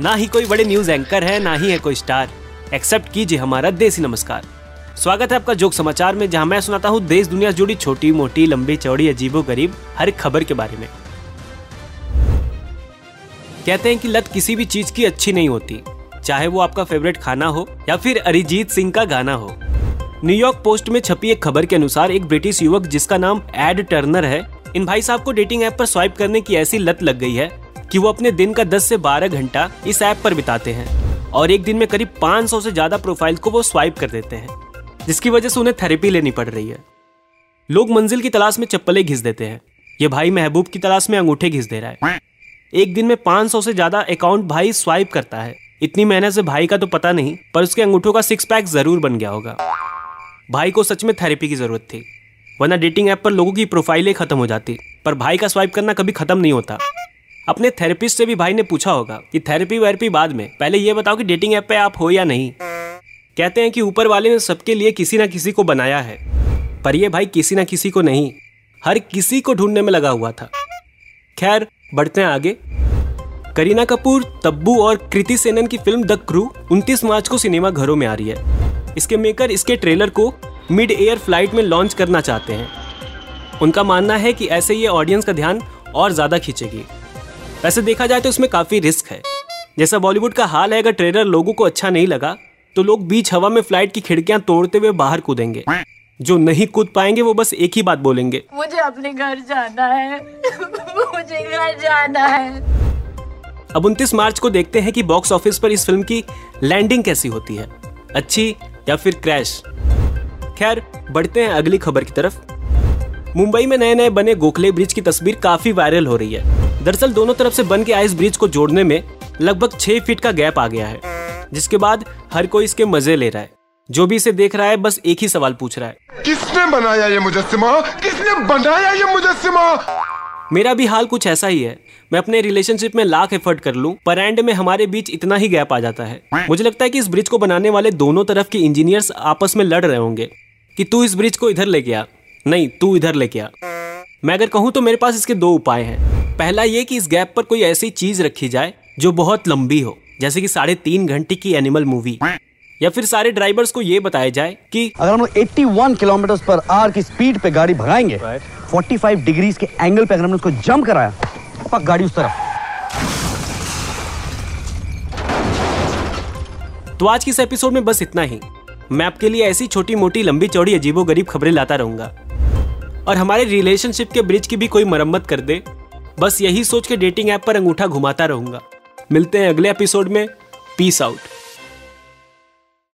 ना ही कोई बड़े न्यूज़ एंकर है, ना ही है कोई स्टार एक्सेप्ट कीजिए हमारा देसी नमस्कार। स्वागत है आपका जोक समाचार में, जहाँ मैं सुनाता हूँ देश दुनिया जुड़ी छोटी, मोटी, लंबी, चौड़ी, अजीबो गरीब हर खबर के बारे में। कहते हैं कि लत किसी भी चीज़ की अच्छी नहीं होती, चाहे वो आपका फेवरेट खाना हो या फिर अरिजीत सिंह का गाना हो। न्यूयॉर्क पोस्ट में छपी एक खबर के अनुसार एक ब्रिटिश युवक जिसका नाम एड टर्नर है, इन भाई साहब को डेटिंग ऐप पर स्वाइप करने की ऐसी लत लग गई है कि वो अपने दिन का 10 से 12 घंटा इस ऐप पर बिताते हैं और एक दिन में करीब 500 से ज़्यादा प्रोफ़ाइल को वो स्वाइप कर देते हैं, जिसकी वजह से उन्हें थेरेपी लेनी पड़ रही है। लोग मंजिल की तलाश में चप्पलें घिस देते हैं। ये भाई महबूब की तलाश में अंगूठे घिस दे रहा है। एक दिन में 500 से ज़्यादा अकाउंट भाई स्वाइप करता है। इतनी मेहनत से भाई का तो पता नहीं, पर उसके अंगूठों का सिक्स पैक ज़रूर बन गया होगा। भाई को सच में थेरेपी की ज़रूरत थी, वरना डेटिंग ऐप पर लोगों की प्रोफाइलें खत्म हो जाती, पर भाई का स्वाइप करना कभी खत्म नहीं होता। अपने थेरेपिस्ट से भी भाई ने पूछा होगा कि थेरेपी वेरेपी बाद में, पहले ये बताओ कि डेटिंग ऐप पे आप हो या नहीं। कहते हैं कि ऊपर वाले ने सबके लिए किसी ना किसी को बनाया है, पर ये भाई किसी ना किसी को नहीं, हर किसी को ढूँढने में लगा हुआ था। खैर, बढ़ते हैं आगे। करीना कपूर, तब्बू और कृति सेनन की फ़िल्म द क्रू 29 मार्च को सिनेमा घरों में आ रही है। इसके मेकर, इसके ट्रेलर को मिड एयर फ़्लाइट में लॉन्च करना चाहते हैं। उनका मानना है कि ऐसे ये ऑडियंस का ध्यान और ज़्यादा खींचेगी। वैसे देखा जाए तो इसमें काफ़ी रिस्क है। जैसा बॉलीवुड का हाल है अगर ट्रेलर लोगों को अच्छा नहीं लगा तो लोग बीच हवा में फ़्लाइट की खिड़कियाँ तोड़ते हुए बाहर कूदेंगे। जो नहीं कूद पाएँगे वो बस एक ही बात बोलेंगे। मुझे अपने घर जाना है। मुझे घर जाना है। अब 29 मार्च को देखते हैं कि बॉक्स ऑफ़िस पर इस फ़िल्म की लैंडिंग कैसी होती है। अच्छी या फिर क्रैश? खैर बढ़ते हैं अगली खबर की तरफ़। मुंबई में नए नए बने गोखले ब्रिज की तस्वीर काफ़ी वायरल हो रही है। दरअसल दोनों तरफ़ से बन के आइस ब्रिज को जोड़ने में लगभग छह फीट का गैप आ गया है जिसके बाद हर कोई इसके मज़े ले रहा है। जो भी इसे देख रहा है बस एक ही सवाल पूछ रहा है। किसने बनाया ये मुजस्सिमा किसने बनाया ये मुजस्सिमा मेरा भी हाल कुछ ऐसा ही है। मैं अपने रिलेशनशिप में लाख एफर्ट कर लूँ पर एंड में हमारे बीच इतना ही गैप आ जाता है। मुझे लगता है कि इस ब्रिज को बनाने वाले दोनों तरफ़ के इंजीनियर्स आपस में लड़ रहे होंगे कि तू इस ब्रिज को इधर लेके आ। नहीं तू इधर लेके आ। मैं अगर कहूँ तो मेरे पास इसके दो उपाय हैं। पहला ये कि इस गैप पर कोई ऐसी चीज़ रखी जाए जो बहुत लंबी हो जैसे कि साढ़े तीन घंटे की एनिमल मूवी। या फिर सारे ड्राइवर्स को ये बताया जाए कि अगर हम लोग 81 किलोमीटर पर आवर की स्पीड पे गाड़ी भगाएँगे 45 डिग्रीज के एंगल पे अगर हमने उसको जंप कराया पक गाड़ी उस तरफ़। तो आज की इस एपिसोड में बस इतना ही। मैं आपके लिए ऐसी छोटी मोटी लंबी चौड़ी अजीबो गरीब खबरें लाता रहूँगा। और हमारे रिलेशनशिप के ब्रिज की भी कोई मरम्मत कर दे बस यही सोच के डेटिंग ऐप पर अंगूठा घुमाता रहूँगा। मिलते हैं अगले एपिसोड में। Peace out